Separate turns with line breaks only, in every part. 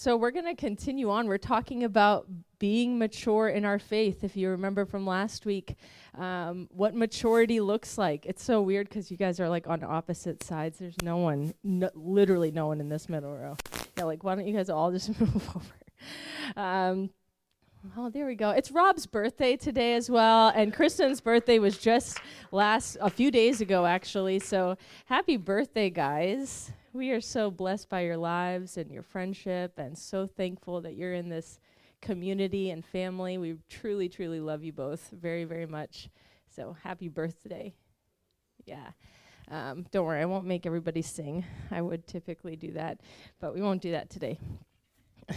So we're going to continue on. We're talking about being mature in our faith. If you remember from last week, um, what maturity looks like. It's so weird because you guys are like on opposite sides. There's no one, no, literally no one in this middle row. Yeah, like why don't you guys all just move over? Um, Oh, there we go. It's Rob's birthday today as well, and Kristen's birthday was just last a few days ago, actually. So happy birthday, guys! We are so blessed by your lives and your friendship, and so thankful that you're in this community and family. We truly, truly love you both very, very much. So happy birthday! Yeah. Um, don't worry, I won't make everybody sing. I would typically do that, but we won't do that today.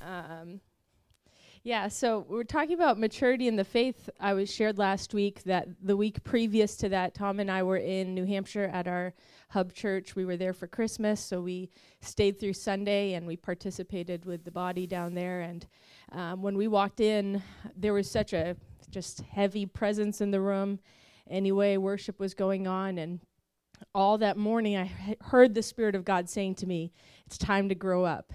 um, yeah, so we're talking about maturity in the faith. I was shared last week that the week previous to that, Tom and I were in New Hampshire at our hub church. We were there for Christmas, so we stayed through Sunday and we participated with the body down there. And um, when we walked in, there was such a just heavy presence in the room. Anyway, worship was going on, and all that morning, I heard the Spirit of God saying to me, "It's time to grow up."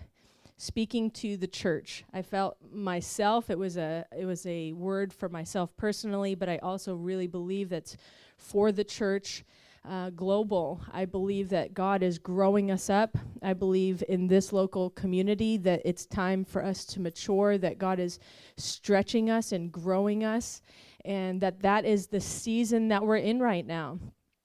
Speaking to the church. I felt myself it was a it was a word for myself personally, but I also really believe that's for the church uh, global. I believe that God is growing us up. I believe in this local community that it's time for us to mature, that God is stretching us and growing us, and that that is the season that we're in right now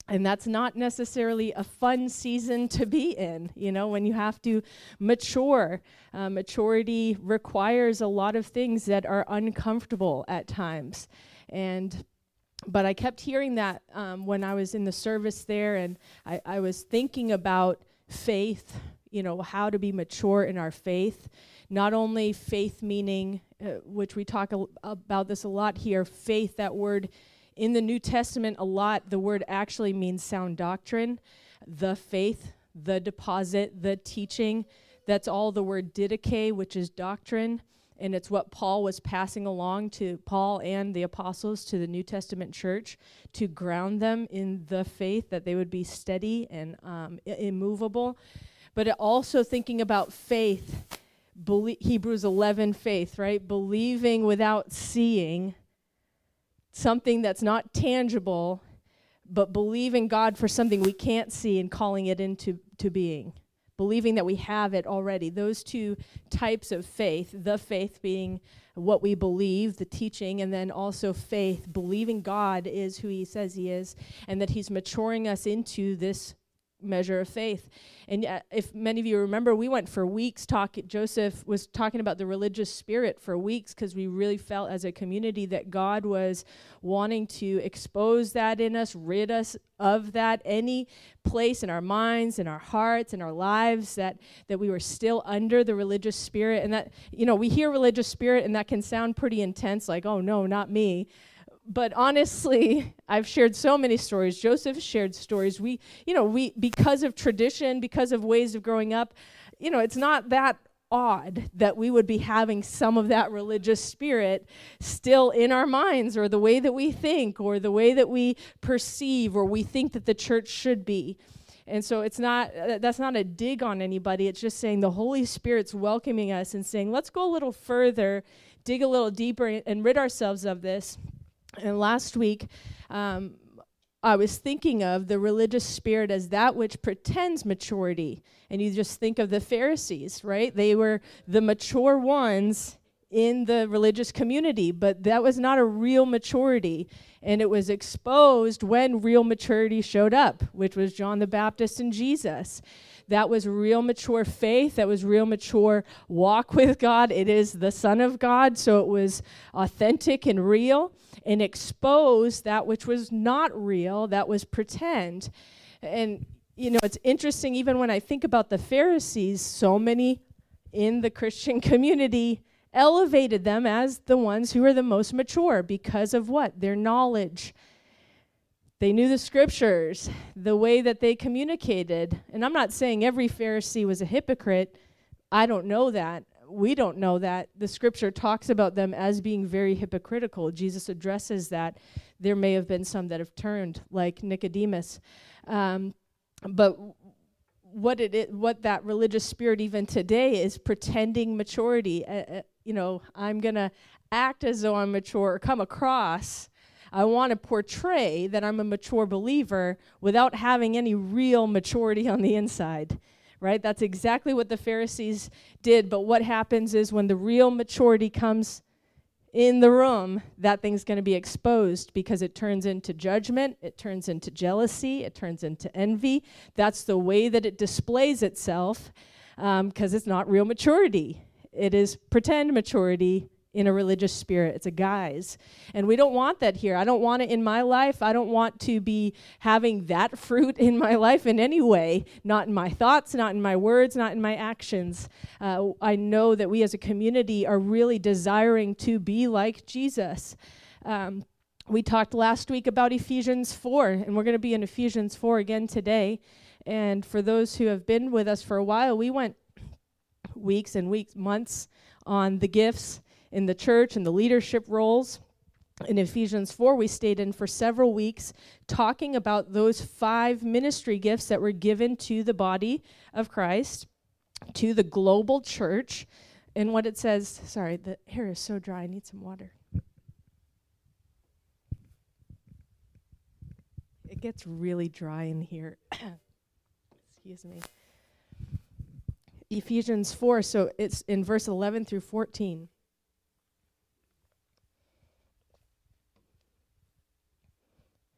and that's not necessarily a fun season to be in you know when you have to mature. Uh, maturity requires a lot of things that are uncomfortable at times. And but i kept hearing that um, when i was in the service there and I, I was thinking about faith you know how to be mature in our faith. Not only faith meaning uh, which we talk al- about this a lot here faith that word in the New Testament, a lot, the word actually means sound doctrine, the faith, the deposit, the teaching. That's all the word didache, which is doctrine. And it's what Paul was passing along to Paul and the apostles to the New Testament church to ground them in the faith, that they would be steady and um, immovable. But also thinking about faith, Hebrews 11 faith, right? Believing without seeing something that's not tangible, but believing God for something we can't see and calling it into to being. Believing that we have it already. Those two types of faith, the faith being what we believe, the teaching, and then also faith, believing God is who He says He is, and that He's maturing us into this measure of faith. And if many of you remember, we went for weeks talking, Joseph was talking about the religious spirit for weeks because we really felt as a community that God was wanting to expose that in us, rid us of that any place in our minds in our hearts in our lives that that we were still under the religious spirit and that you know we hear religious spirit and that can sound pretty intense like oh no not me but honestly, I've shared so many stories. Joseph shared stories. We, you know, we because of tradition, because of ways of growing up, you know, it's not that odd that we would be having some of that religious spirit still in our minds or the way that we think or the way that we perceive or we think that the church should be. And so it's not uh, that's not a dig on anybody. It's just saying the Holy Spirit's welcoming us and saying, "Let's go a little further, dig a little deeper and rid ourselves of this." And last week, um, I was thinking of the religious spirit as that which pretends maturity. And you just think of the Pharisees, right? They were the mature ones in the religious community, but that was not a real maturity. And it was exposed when real maturity showed up, which was John the Baptist and Jesus. That was real mature faith. That was real mature walk with God. It is the Son of God, so it was authentic and real and exposed that which was not real, that was pretend. And, you know, it's interesting, even when I think about the Pharisees, so many in the Christian community elevated them as the ones who are the most mature because of what? Their knowledge. They knew the scriptures, the way that they communicated. And I'm not saying every Pharisee was a hypocrite. I don't know that we don't know that. The scripture talks about them as being very hypocritical. Jesus addresses that. There may have been some that have turned, like Nicodemus. Um, but what it is, what that religious spirit even today is pretending maturity. Uh, uh, you know, I'm gonna act as though I'm mature or come across. I want to portray that I'm a mature believer without having any real maturity on the inside. Right? That's exactly what the Pharisees did. But what happens is when the real maturity comes in the room, that thing's going to be exposed because it turns into judgment, it turns into jealousy, it turns into envy. That's the way that it displays itself because um, it's not real maturity. It is pretend maturity in a religious spirit. It's a guise. And we don't want that here. I don't want it in my life. I don't want to be having that fruit in my life in any way, not in my thoughts, not in my words, not in my actions. Uh, I know that we as a community are really desiring to be like Jesus. Um, we talked last week about Ephesians 4, and we're going to be in Ephesians 4 again today. And for those who have been with us for a while, we went weeks and weeks, months on the gifts in the church and the leadership roles. In Ephesians 4, we stayed in for several weeks talking about those five ministry gifts that were given to the body of Christ, to the global church. And what it says, sorry, the hair is so dry, I need some water. It gets really dry in here. Excuse me. Ephesians 4, so it's in verse 11 through 14.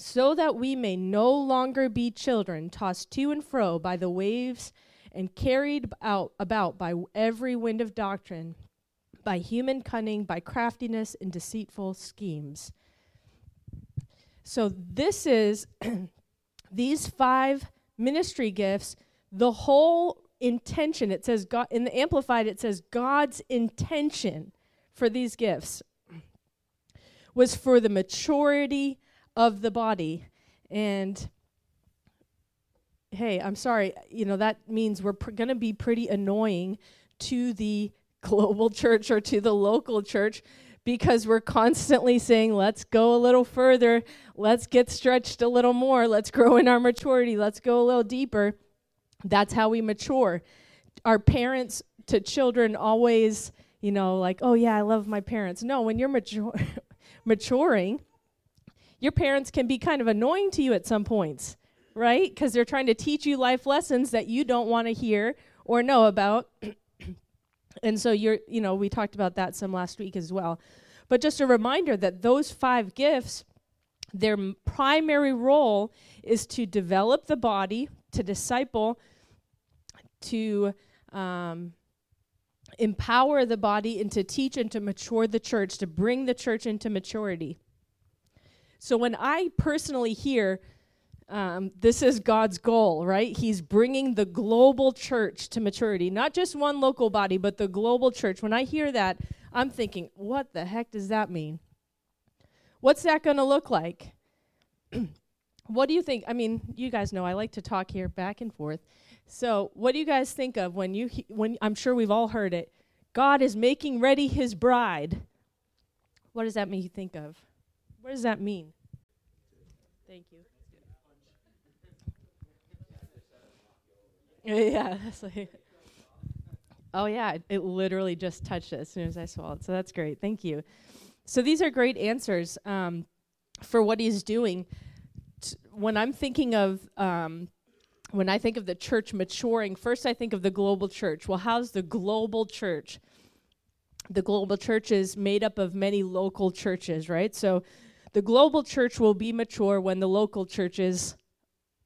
so that we may no longer be children tossed to and fro by the waves and carried out about by every wind of doctrine, by human cunning, by craftiness and deceitful schemes. So this is these five ministry gifts, the whole intention, it says God in the amplified it says God's intention for these gifts was for the maturity of the body. And hey, I'm sorry, you know, that means we're pr- going to be pretty annoying to the global church or to the local church because we're constantly saying, let's go a little further, let's get stretched a little more, let's grow in our maturity, let's go a little deeper. That's how we mature. Our parents to children always, you know, like, oh yeah, I love my parents. No, when you're mature, maturing, your parents can be kind of annoying to you at some points, right? Because they're trying to teach you life lessons that you don't want to hear or know about. and so you're, you know, we talked about that some last week as well. But just a reminder that those five gifts, their primary role is to develop the body, to disciple, to um, empower the body, and to teach and to mature the church, to bring the church into maturity. So when I personally hear um, this is God's goal, right? He's bringing the global church to maturity, not just one local body, but the global church. When I hear that, I'm thinking, what the heck does that mean? What's that going to look like? what do you think? I mean, you guys know I like to talk here back and forth. So, what do you guys think of when you he- when I'm sure we've all heard it? God is making ready his bride. What does that make you think of? What does that mean? Thank you. yeah, that's like Oh yeah, it, it, literally just touched it as soon as I swallowed. So that's great. Thank you. So these are great answers um, for what he's doing. T- when I'm thinking of um, when I think of the church maturing, first I think of the global church. Well, how's the global church? The global church is made up of many local churches, right? So the global church will be mature when the local churches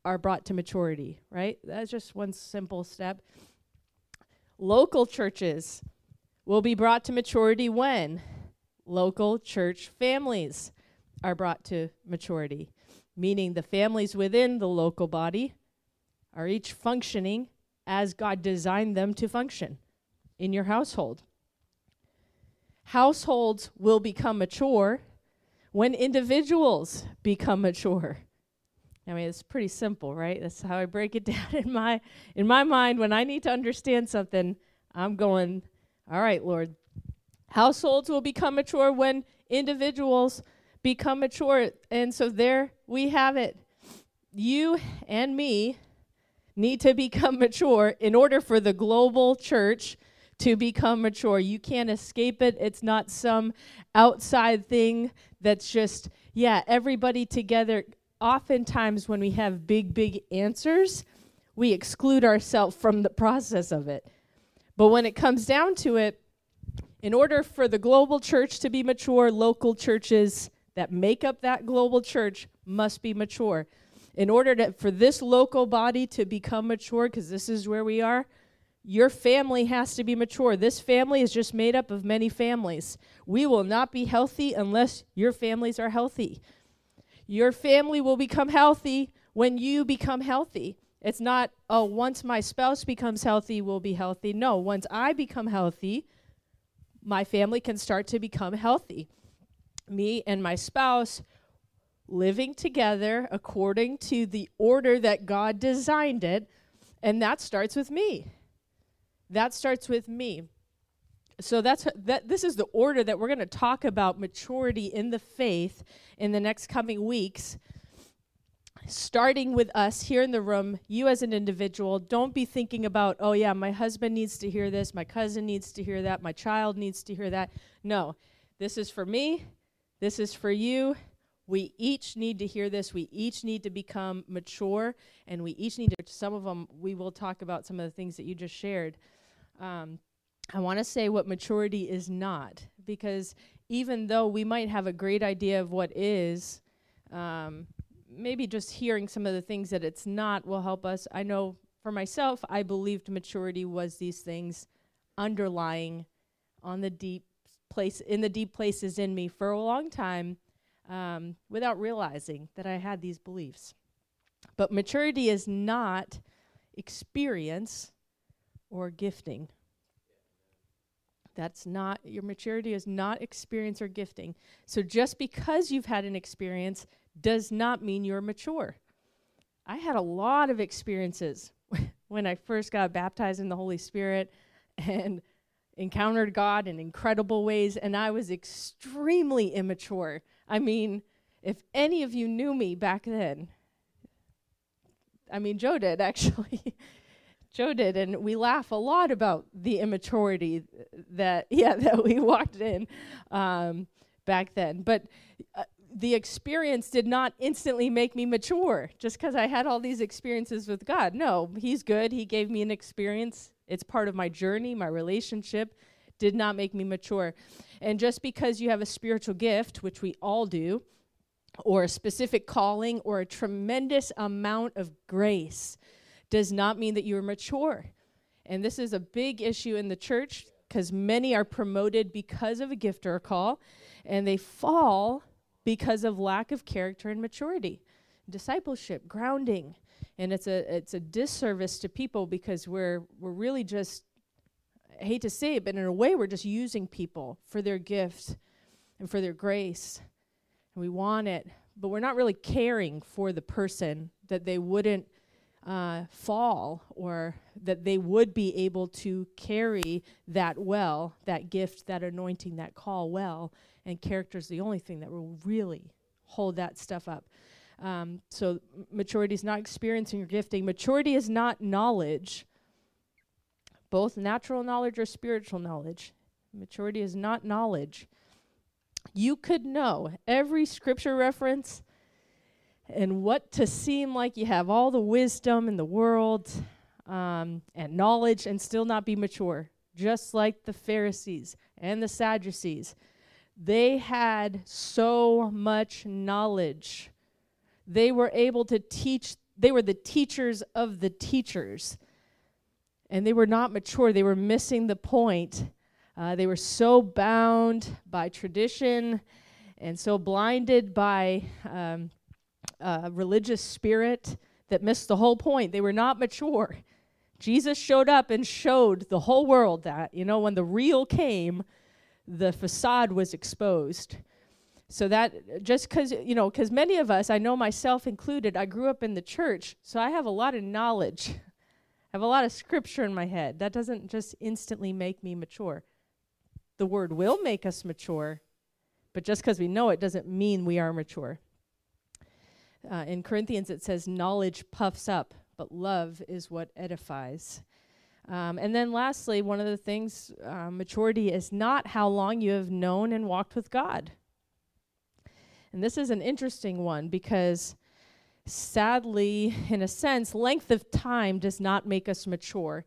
are brought to maturity, right? That's just one simple step. Local churches will be brought to maturity when local church families are brought to maturity, meaning the families within the local body are each functioning as God designed them to function in your household, Households will become mature when individuals become mature. I mean, it's pretty simple, right? That's how I break it down in my in my mind when I need to understand something. I'm going, all right, Lord. Households will become mature when individuals become mature. And so there we have it. You and me need to become mature in order for the global church to become mature. You can't escape it. It's not some outside thing that's just, yeah, everybody together. Oftentimes, when we have big, big answers, we exclude ourselves from the process of it. But when it comes down to it, in order for the global church to be mature, local churches that make up that global church must be mature. In order to, for this local body to become mature, because this is where we are, your family has to be mature. This family is just made up of many families. We will not be healthy unless your families are healthy. Your family will become healthy when you become healthy. It's not, oh, once my spouse becomes healthy, we'll be healthy. No, once I become healthy, my family can start to become healthy. Me and my spouse living together according to the order that God designed it, and that starts with me. That starts with me. So that's that this is the order that we're going to talk about maturity in the faith in the next coming weeks. Starting with us here in the room, you as an individual, don't be thinking about, oh yeah, my husband needs to hear this, my cousin needs to hear that, my child needs to hear that. No. This is for me. This is for you. We each need to hear this. We each need to become mature, and we each need to. Some of them, we will talk about some of the things that you just shared. Um, I want to say what maturity is not, because even though we might have a great idea of what is, um, maybe just hearing some of the things that it's not will help us. I know for myself, I believed maturity was these things underlying on the deep place in the deep places in me for a long time um, without realizing that I had these beliefs. But maturity is not experience or gifting. That's not, your maturity is not experience or gifting. So just because you've had an experience does not mean you're mature. I had a lot of experiences when I first got baptized in the Holy Spirit and encountered God in incredible ways, and I was extremely immature. I mean, if any of you knew me back then, I mean, Joe did actually. Joe did, and we laugh a lot about the immaturity that yeah that we walked in um, back then. But uh, the experience did not instantly make me mature just because I had all these experiences with God. No, He's good. He gave me an experience. It's part of my journey, my relationship. Did not make me mature. And just because you have a spiritual gift, which we all do, or a specific calling, or a tremendous amount of grace, does not mean that you are mature. And this is a big issue in the church because many are promoted because of a gift or a call, and they fall because of lack of character and maturity, discipleship, grounding. And it's a it's a disservice to people because we're we're really just I hate to say it, but in a way we're just using people for their gift and for their grace. And we want it, but we're not really caring for the person that they wouldn't uh, fall or that they would be able to carry that well, that gift, that anointing, that call well. And character is the only thing that will really hold that stuff up. Um, so maturity is not experiencing or gifting. Maturity is not knowledge, both natural knowledge or spiritual knowledge. Maturity is not knowledge. You could know every scripture reference and what to seem like you have all the wisdom in the world um, and knowledge and still not be mature, just like the Pharisees and the Sadducees. They had so much knowledge. They were able to teach, they were the teachers of the teachers. And they were not mature, they were missing the point. Uh, they were so bound by tradition and so blinded by um, uh, religious spirit that missed the whole point. They were not mature. Jesus showed up and showed the whole world that, you know, when the real came, the facade was exposed. So that just because, you know, because many of us, I know myself included, I grew up in the church, so I have a lot of knowledge. I have a lot of scripture in my head. That doesn't just instantly make me mature. The word will make us mature, but just because we know it doesn't mean we are mature. Uh, in Corinthians, it says, knowledge puffs up, but love is what edifies. Um, and then, lastly, one of the things, uh, maturity is not how long you have known and walked with God. And this is an interesting one because sadly, in a sense, length of time does not make us mature.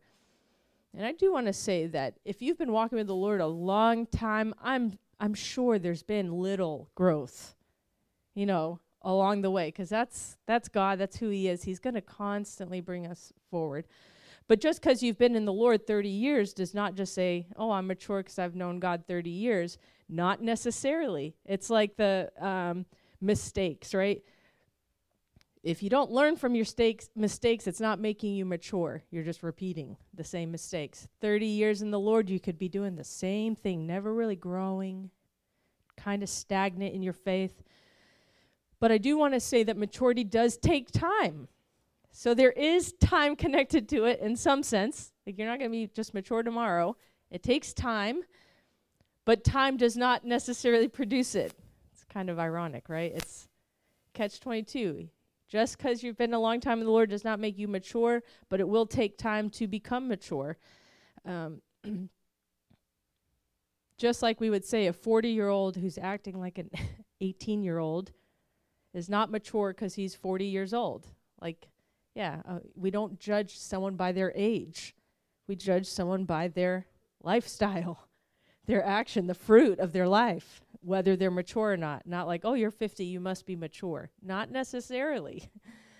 And I do want to say that if you've been walking with the Lord a long time, I'm I'm sure there's been little growth, you know, along the way because that's that's God, that's who he is. He's going to constantly bring us forward. But just because you've been in the Lord 30 years does not just say, "Oh, I'm mature because I've known God 30 years." Not necessarily. It's like the um, mistakes, right? If you don't learn from your stakes, mistakes, it's not making you mature. You're just repeating the same mistakes. 30 years in the Lord, you could be doing the same thing, never really growing, kind of stagnant in your faith. But I do want to say that maturity does take time. So there is time connected to it in some sense. Like you're not going to be just mature tomorrow. It takes time but time does not necessarily produce it. It's kind of ironic, right? It's catch 22. Just because you've been a long time in the Lord does not make you mature, but it will take time to become mature. Um, just like we would say a 40 year old who's acting like an 18 year old is not mature because he's 40 years old. Like, yeah, uh, we don't judge someone by their age, we judge someone by their lifestyle their action, the fruit of their life, whether they're mature or not. Not like, oh, you're 50, you must be mature. Not necessarily,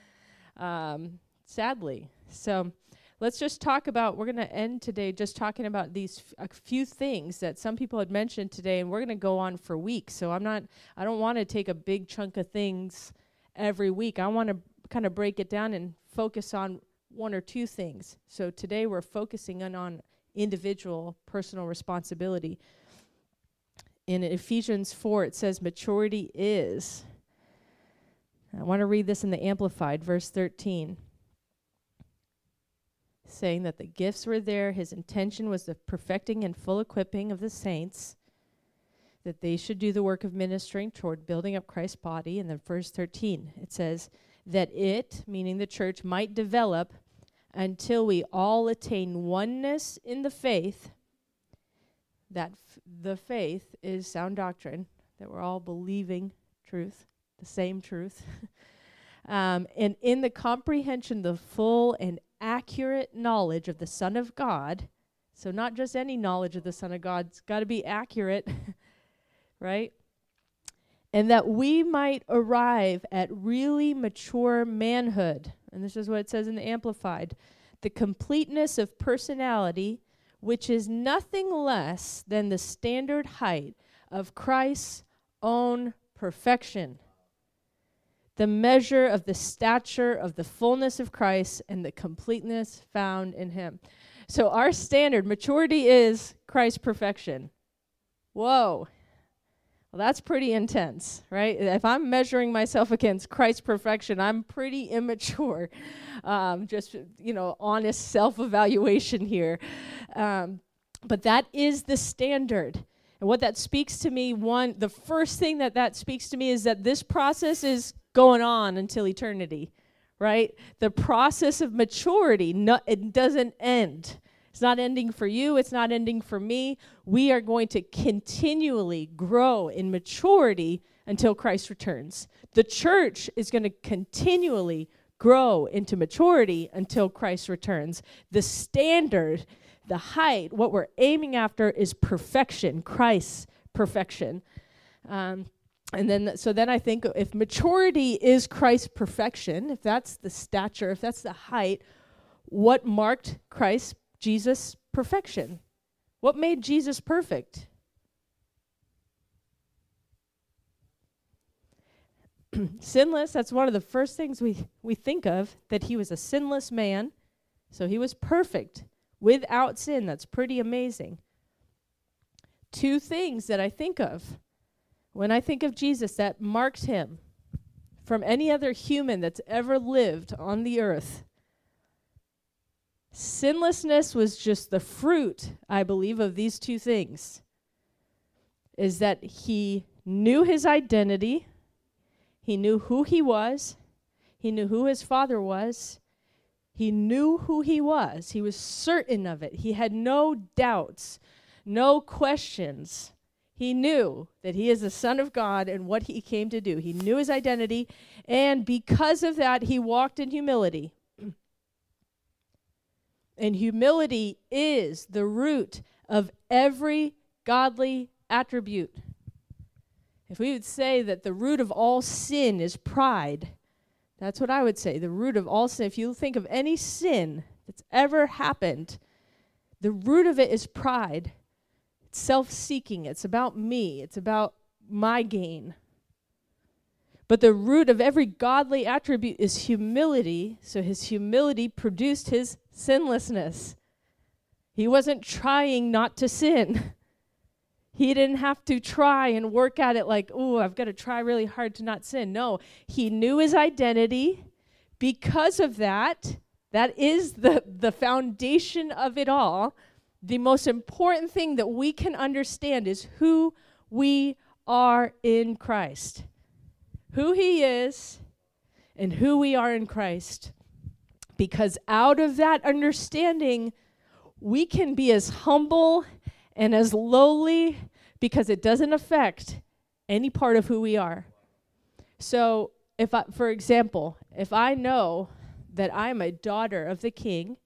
um, sadly. So let's just talk about, we're going to end today just talking about these f- a few things that some people had mentioned today, and we're going to go on for weeks. So I'm not, I don't want to take a big chunk of things every week. I want to kind of break it down and focus on one or two things. So today we're focusing on, on individual personal responsibility. In Ephesians 4, it says, Maturity is. I want to read this in the Amplified, verse 13. Saying that the gifts were there, his intention was the perfecting and full equipping of the saints, that they should do the work of ministering toward building up Christ's body. And then verse 13, it says, that it, meaning the church, might develop until we all attain oneness in the faith. That f- the faith is sound doctrine, that we're all believing truth, the same truth. um, and in the comprehension, the full and accurate knowledge of the Son of God. So, not just any knowledge of the Son of God, it's got to be accurate, right? And that we might arrive at really mature manhood and this is what it says in the Amplified the completeness of personality, which is nothing less than the standard height of Christ's own perfection. The measure of the stature of the fullness of Christ and the completeness found in Him. So, our standard, maturity is Christ's perfection. Whoa. Well, that's pretty intense, right? If I'm measuring myself against Christ's perfection, I'm pretty immature. Um, just, you know, honest self evaluation here. Um, but that is the standard. And what that speaks to me, one, the first thing that that speaks to me is that this process is going on until eternity, right? The process of maturity, no, it doesn't end. It's not ending for you, it's not ending for me. We are going to continually grow in maturity until Christ returns. The church is going to continually grow into maturity until Christ returns. The standard, the height, what we're aiming after is perfection, Christ's perfection. Um, and then, so then I think if maturity is Christ's perfection, if that's the stature, if that's the height, what marked christ Jesus' perfection. What made Jesus perfect? sinless, that's one of the first things we, we think of, that he was a sinless man. So he was perfect without sin. That's pretty amazing. two things that I think of when I think of Jesus that marked him from any other human that's ever lived on the earth. Sinlessness was just the fruit, I believe, of these two things. Is that he knew his identity, he knew who he was, he knew who his father was, he knew who he was, he was certain of it, he had no doubts, no questions. He knew that he is the Son of God and what he came to do. He knew his identity, and because of that, he walked in humility. and humility is the root of every godly attribute. If we would say that the root of all sin is pride, that's what I would say. The root of all sin, if you think of any sin that's ever happened, the root of it is pride self seeking. It's about me, it's about my gain. But the root of every godly attribute is humility. So his humility produced his sinlessness. He wasn't trying not to sin. He didn't have to try and work at it like, oh, I've got to try really hard to not sin. No, he knew his identity. Because of that, that is the, the foundation of it all the most important thing that we can understand is who we are in Christ. Who He is and who we are in Christ. Because out of that understanding, we can be as humble and as lowly because it doesn't affect any part of who we are. So, if I, for example, if I know that I'm a daughter of the king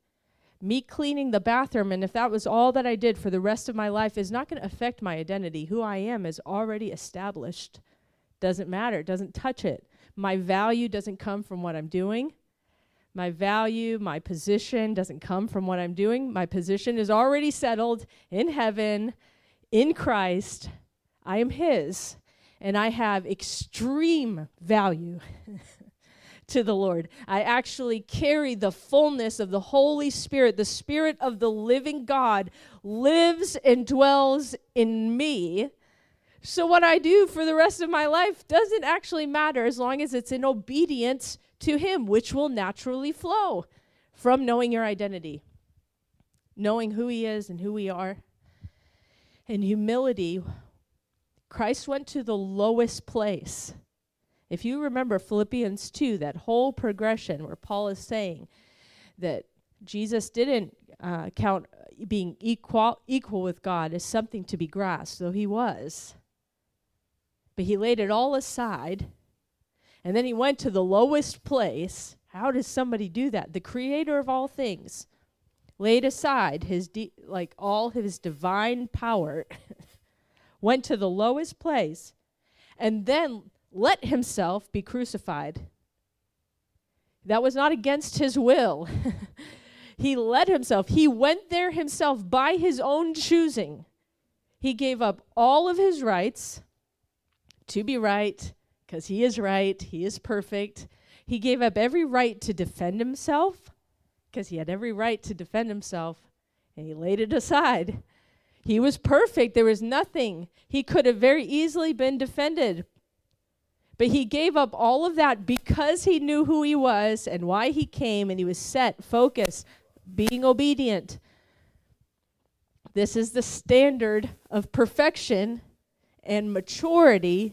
me cleaning the bathroom, and if that was all that I did for the rest of my life, is not going to affect my identity. Who I am is already established. Doesn't matter, doesn't touch it. My value doesn't come from what I'm doing. My value, my position doesn't come from what I'm doing. My position is already settled in heaven, in Christ. I am His, and I have extreme value. to the Lord. I actually carry the fullness of the Holy Spirit. The Spirit of the living God lives and dwells in me. So, what I do for the rest of my life doesn't actually matter as long as it's in obedience to Him, which will naturally flow from knowing your identity, knowing who He is and who we are. In humility, Christ went to the lowest place if you remember Philippians 2, that whole progression where Paul is saying that Jesus didn't uh, count being equal, equal with God as something to be grasped, though he was. But he laid it all aside, and then he went to the lowest place. How does somebody do that? The creator of all things laid aside his de- like all his divine power, went to the lowest place, and then let himself be crucified. That was not against his will. he let himself, he went there himself by his own choosing. He gave up all of his rights to be right, because he is right, he is perfect. He gave up every right to defend himself, because he had every right to defend himself, and he laid it aside. He was perfect. There was nothing. He could have very easily been defended but he gave up all of that because he knew who he was and why he came, and he was set, focused, being obedient. This is the standard of perfection and maturity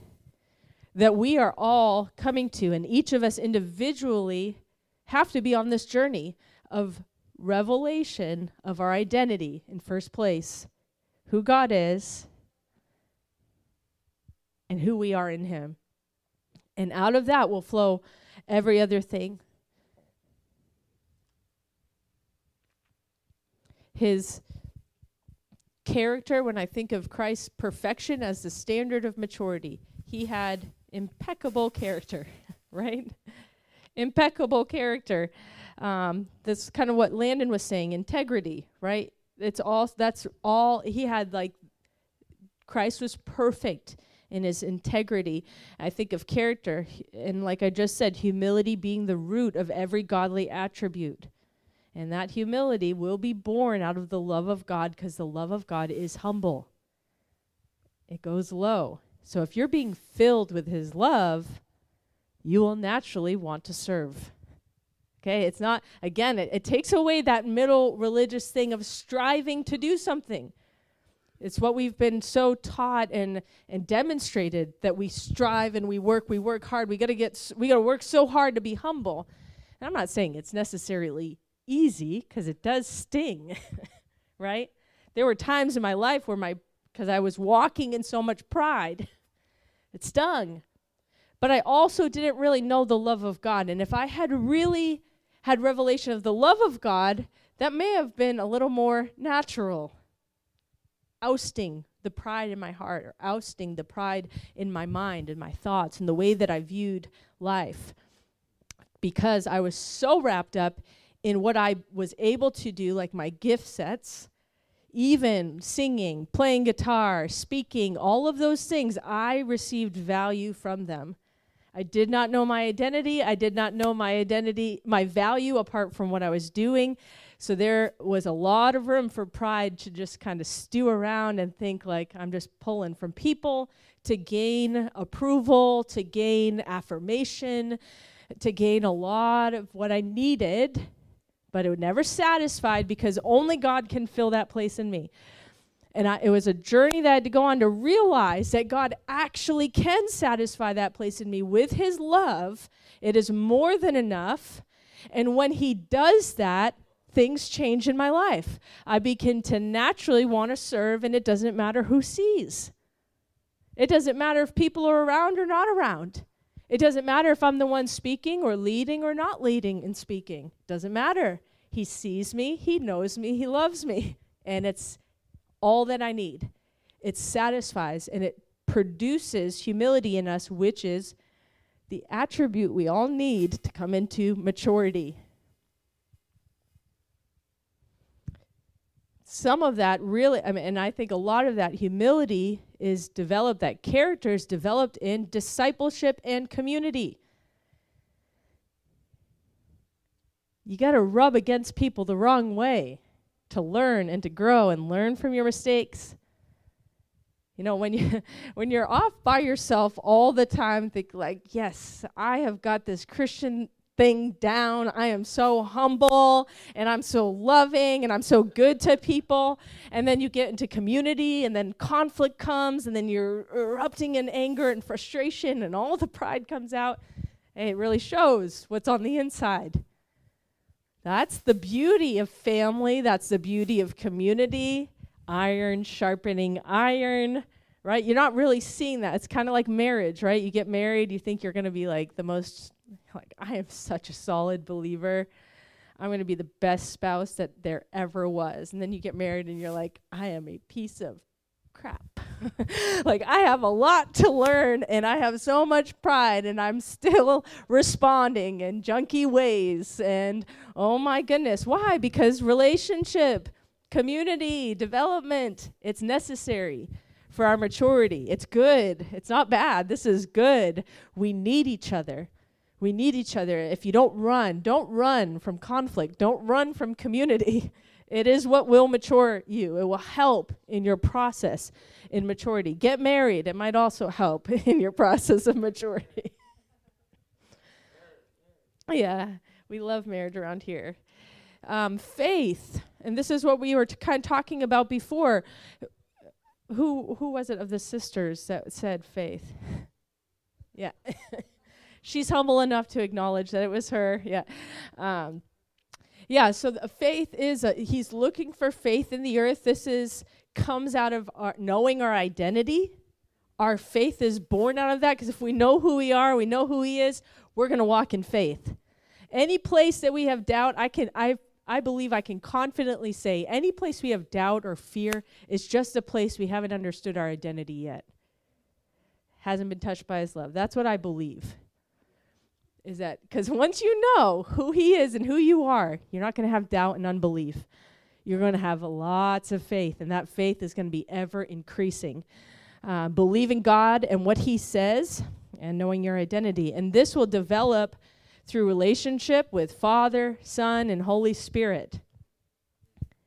that we are all coming to, and each of us individually have to be on this journey of revelation of our identity in first place, who God is, and who we are in Him. And out of that will flow every other thing. His character, when I think of Christ's perfection as the standard of maturity, he had impeccable character, right? impeccable character. Um, that's kind of what Landon was saying integrity, right? It's all, that's all, he had like, Christ was perfect in his integrity. I think of character, and like I just said, humility being the root of every godly attribute. And that humility will be born out of the love of God because the love of God is humble. it goes low. So if you're being filled with His love, you will naturally want to serve. Okay, it's not, again, it, it takes away that middle religious thing of striving to do something. It's what we've been so taught and, and demonstrated that we strive and we work, we work hard. We got to get we got to work so hard to be humble. And I'm not saying it's necessarily easy because it does sting, right? There were times in my life where my because I was walking in so much pride, it stung. But I also didn't really know the love of God. And if I had really had revelation of the love of God, that may have been a little more natural. Ousting the pride in my heart, or ousting the pride in my mind and my thoughts and the way that I viewed life. Because I was so wrapped up in what I was able to do, like my gift sets, even singing, playing guitar, speaking, all of those things, I received value from them. I did not know my identity. I did not know my identity, my value apart from what I was doing. So there was a lot of room for pride to just kind of stew around and think like I'm just pulling from people to gain approval, to gain affirmation, to gain a lot of what I needed but it was never satisfied because only God can fill that place in me. And I, it was a journey that I had to go on to realize that God actually can satisfy that place in me with His love. It is more than enough. And when He does that, things change in my life. I begin to naturally want to serve, and it doesn't matter who sees. It doesn't matter if people are around or not around. It doesn't matter if I'm the one speaking or leading or not leading in speaking. Doesn't matter. He sees me, He knows me, He loves me. And it's all that I need. It satisfies and it produces humility in us, which is the attribute we all need to come into maturity. Some of that really, I mean, and I think a lot of that humility is developed, that character is developed in discipleship and community. you got to rub against people the wrong way to learn and to grow and learn from your mistakes. You know, when you when you're off by yourself all the time, think like, yes, I have got this Christian thing down. I am so humble and I'm so loving and I'm so good to people. And then you get into community and then conflict comes and then you're erupting in anger and frustration and all the pride comes out. And it really shows what's on the inside. That's the beauty of family. That's the beauty of community. Iron sharpening iron, right? You're not really seeing that. It's kind of like marriage, right? You get married, you think you're going to be like the most, like, I am such a solid believer. I'm going to be the best spouse that there ever was. And then you get married and you're like, I am a piece of crap. like I have a lot to learn and I have so much pride and I'm still responding in junky ways and oh my goodness, why? Because relationship, community, development, it's necessary for our maturity. It's good. It's not bad. This is good. We need each other. We need each other. If you don't run, don't run from conflict. Don't run from community. It is what will mature you. It will help in your process in maturity. Get married, it might also help in your process of maturity. yeah, we love marriage around here. Um, faith, and this is what we were t- kind of talking about before. Who who was it of the sisters that said faith? yeah. She's humble enough to acknowledge that it was her. Yeah. Um, yeah, so faith is, a, he's looking for faith in the earth. This is, comes out of our knowing our identity. Our faith is born out of that because if we know who we are, we know who he is, we're going to walk in faith. Any place that we have doubt, I can, I, I believe I can confidently say any place we have doubt or fear is just a place we haven't understood our identity yet. Hasn't been touched by his love. That's what I believe is that because once you know who he is and who you are, you're not going to have doubt and unbelief. You're going to have lots of faith, and that faith is going to be ever increasing. Uh, believing God and what he says and knowing your identity. And this will develop through relationship with Father, Son, and Holy Spirit.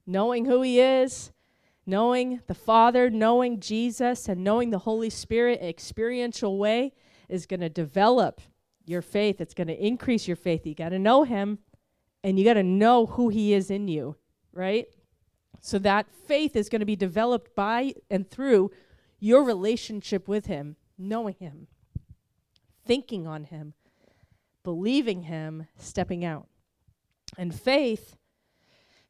Knowing who he is, Knowing the Father, knowing Jesus, and knowing the Holy Spirit, experiential way, is going to develop your faith. It's going to increase your faith. You got to know Him, and you got to know who He is in you, right? So that faith is going to be developed by and through your relationship with Him, knowing Him, thinking on Him, believing Him, stepping out. And faith,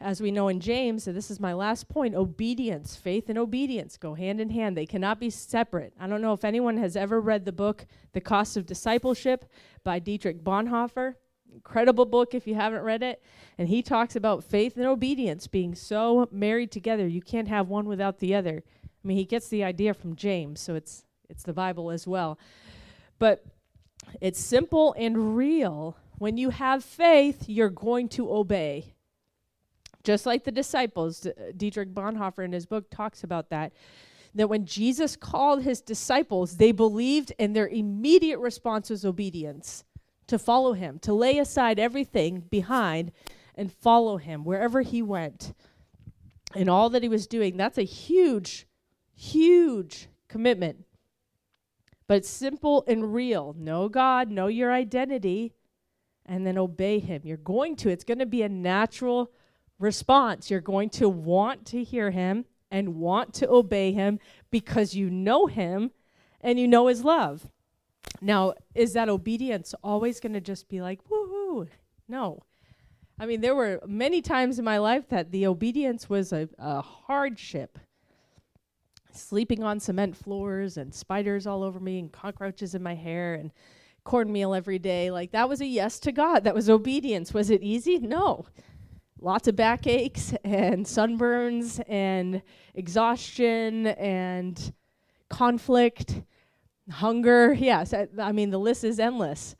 as we know in James, and this is my last point obedience, faith and obedience go hand in hand. They cannot be separate. I don't know if anyone has ever read the book, The Cost of Discipleship by Dietrich Bonhoeffer. Incredible book if you haven't read it. And he talks about faith and obedience being so married together. You can't have one without the other. I mean, he gets the idea from James, so it's it's the Bible as well. But it's simple and real. When you have faith, you're going to obey. Just like the disciples, D- uh, Dietrich Bonhoeffer in his book talks about that. That when Jesus called his disciples, they believed, and their immediate response was obedience to follow him, to lay aside everything behind and follow him wherever he went. And all that he was doing, that's a huge Huge commitment. But it's simple and real. Know God, know your identity, and then obey Him. You're going to, it's going to be a natural response. You're going to want to hear Him and want to obey Him because you know Him and you know His love. Now, is that obedience always going to just be like, woohoo? No. I mean, there were many times in my life that the obedience was a, a hardship sleeping on cement floors and spiders all over me and cockroaches in my hair and cornmeal every day. Like that was a yes to God. That was obedience. Was it easy? No. Lots of backaches and sunburns and exhaustion and conflict, hunger. Yes, I, I mean, the list is endless.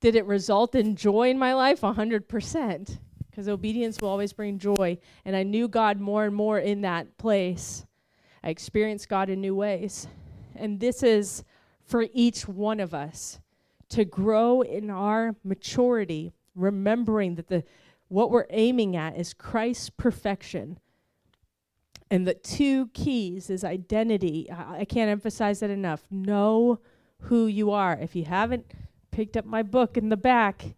Did it result in joy in my life? 100%. Because obedience will always bring joy. And I knew God more and more in that place. I experienced God in new ways. And this is for each one of us to grow in our maturity, remembering that the what we're aiming at is Christ's perfection. And the two keys is identity. I, I can't emphasize that enough. Know who you are. If you haven't picked up my book in the back,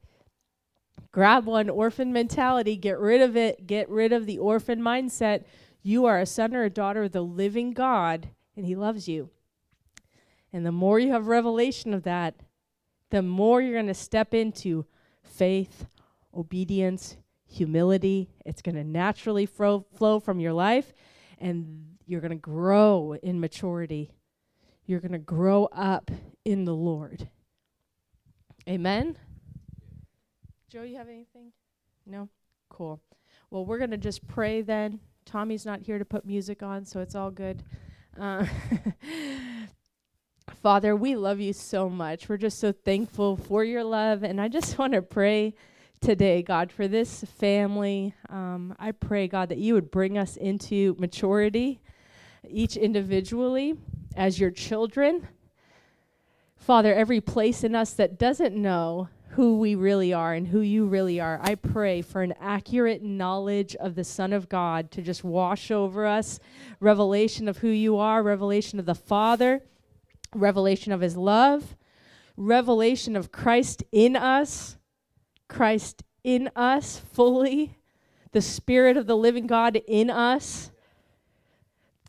grab one orphan mentality, get rid of it, get rid of the orphan mindset you are a son or a daughter of the living God, and He loves you. And the more you have revelation of that, the more you're going to step into faith, obedience, humility. It's going to naturally fro- flow from your life, and you're going to grow in maturity. You're going to grow up in the Lord. Amen? Joe, you have anything? No? Cool. Well, we're going to just pray then. Tommy's not here to put music on, so it's all good. Uh, Father, we love you so much. We're just so thankful for your love. And I just want to pray today, God, for this family. Um, I pray, God, that you would bring us into maturity, each individually, as your children. Father, every place in us that doesn't know who we really are and who you really are. I pray for an accurate knowledge of the Son of God to just wash over us, revelation of who you are, revelation of the Father, revelation of his love, revelation of Christ in us, Christ in us fully, the Spirit of the living God in us.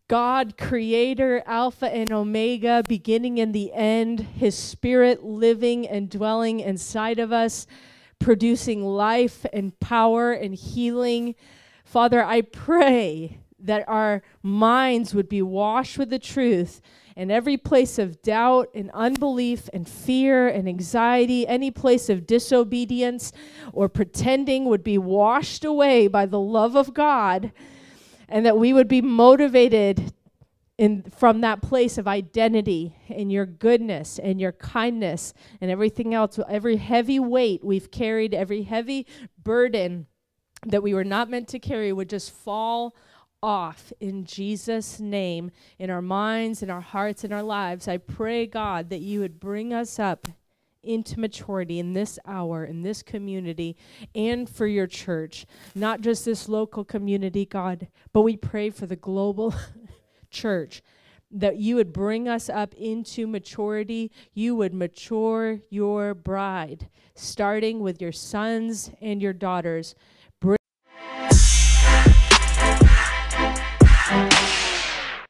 God, creator, Alpha and Omega, beginning and the end, His Spirit living and dwelling inside of us, producing life and power and healing. Father, I pray that our minds would be washed with the truth and every place of doubt and unbelief and fear and anxiety, any place of disobedience or pretending would be washed away by the love of God and that we would be motivated in from that place of identity in your goodness and your kindness and everything else every heavy weight we've carried every heavy burden that we were not meant to carry would just fall off in Jesus name in our minds in our hearts in our lives i pray god that you would bring us up into maturity in this hour, in this community, and for your church. Not just this local community, God, but we pray for the global church that you would bring us up into maturity. You would mature your bride, starting with your sons and your daughters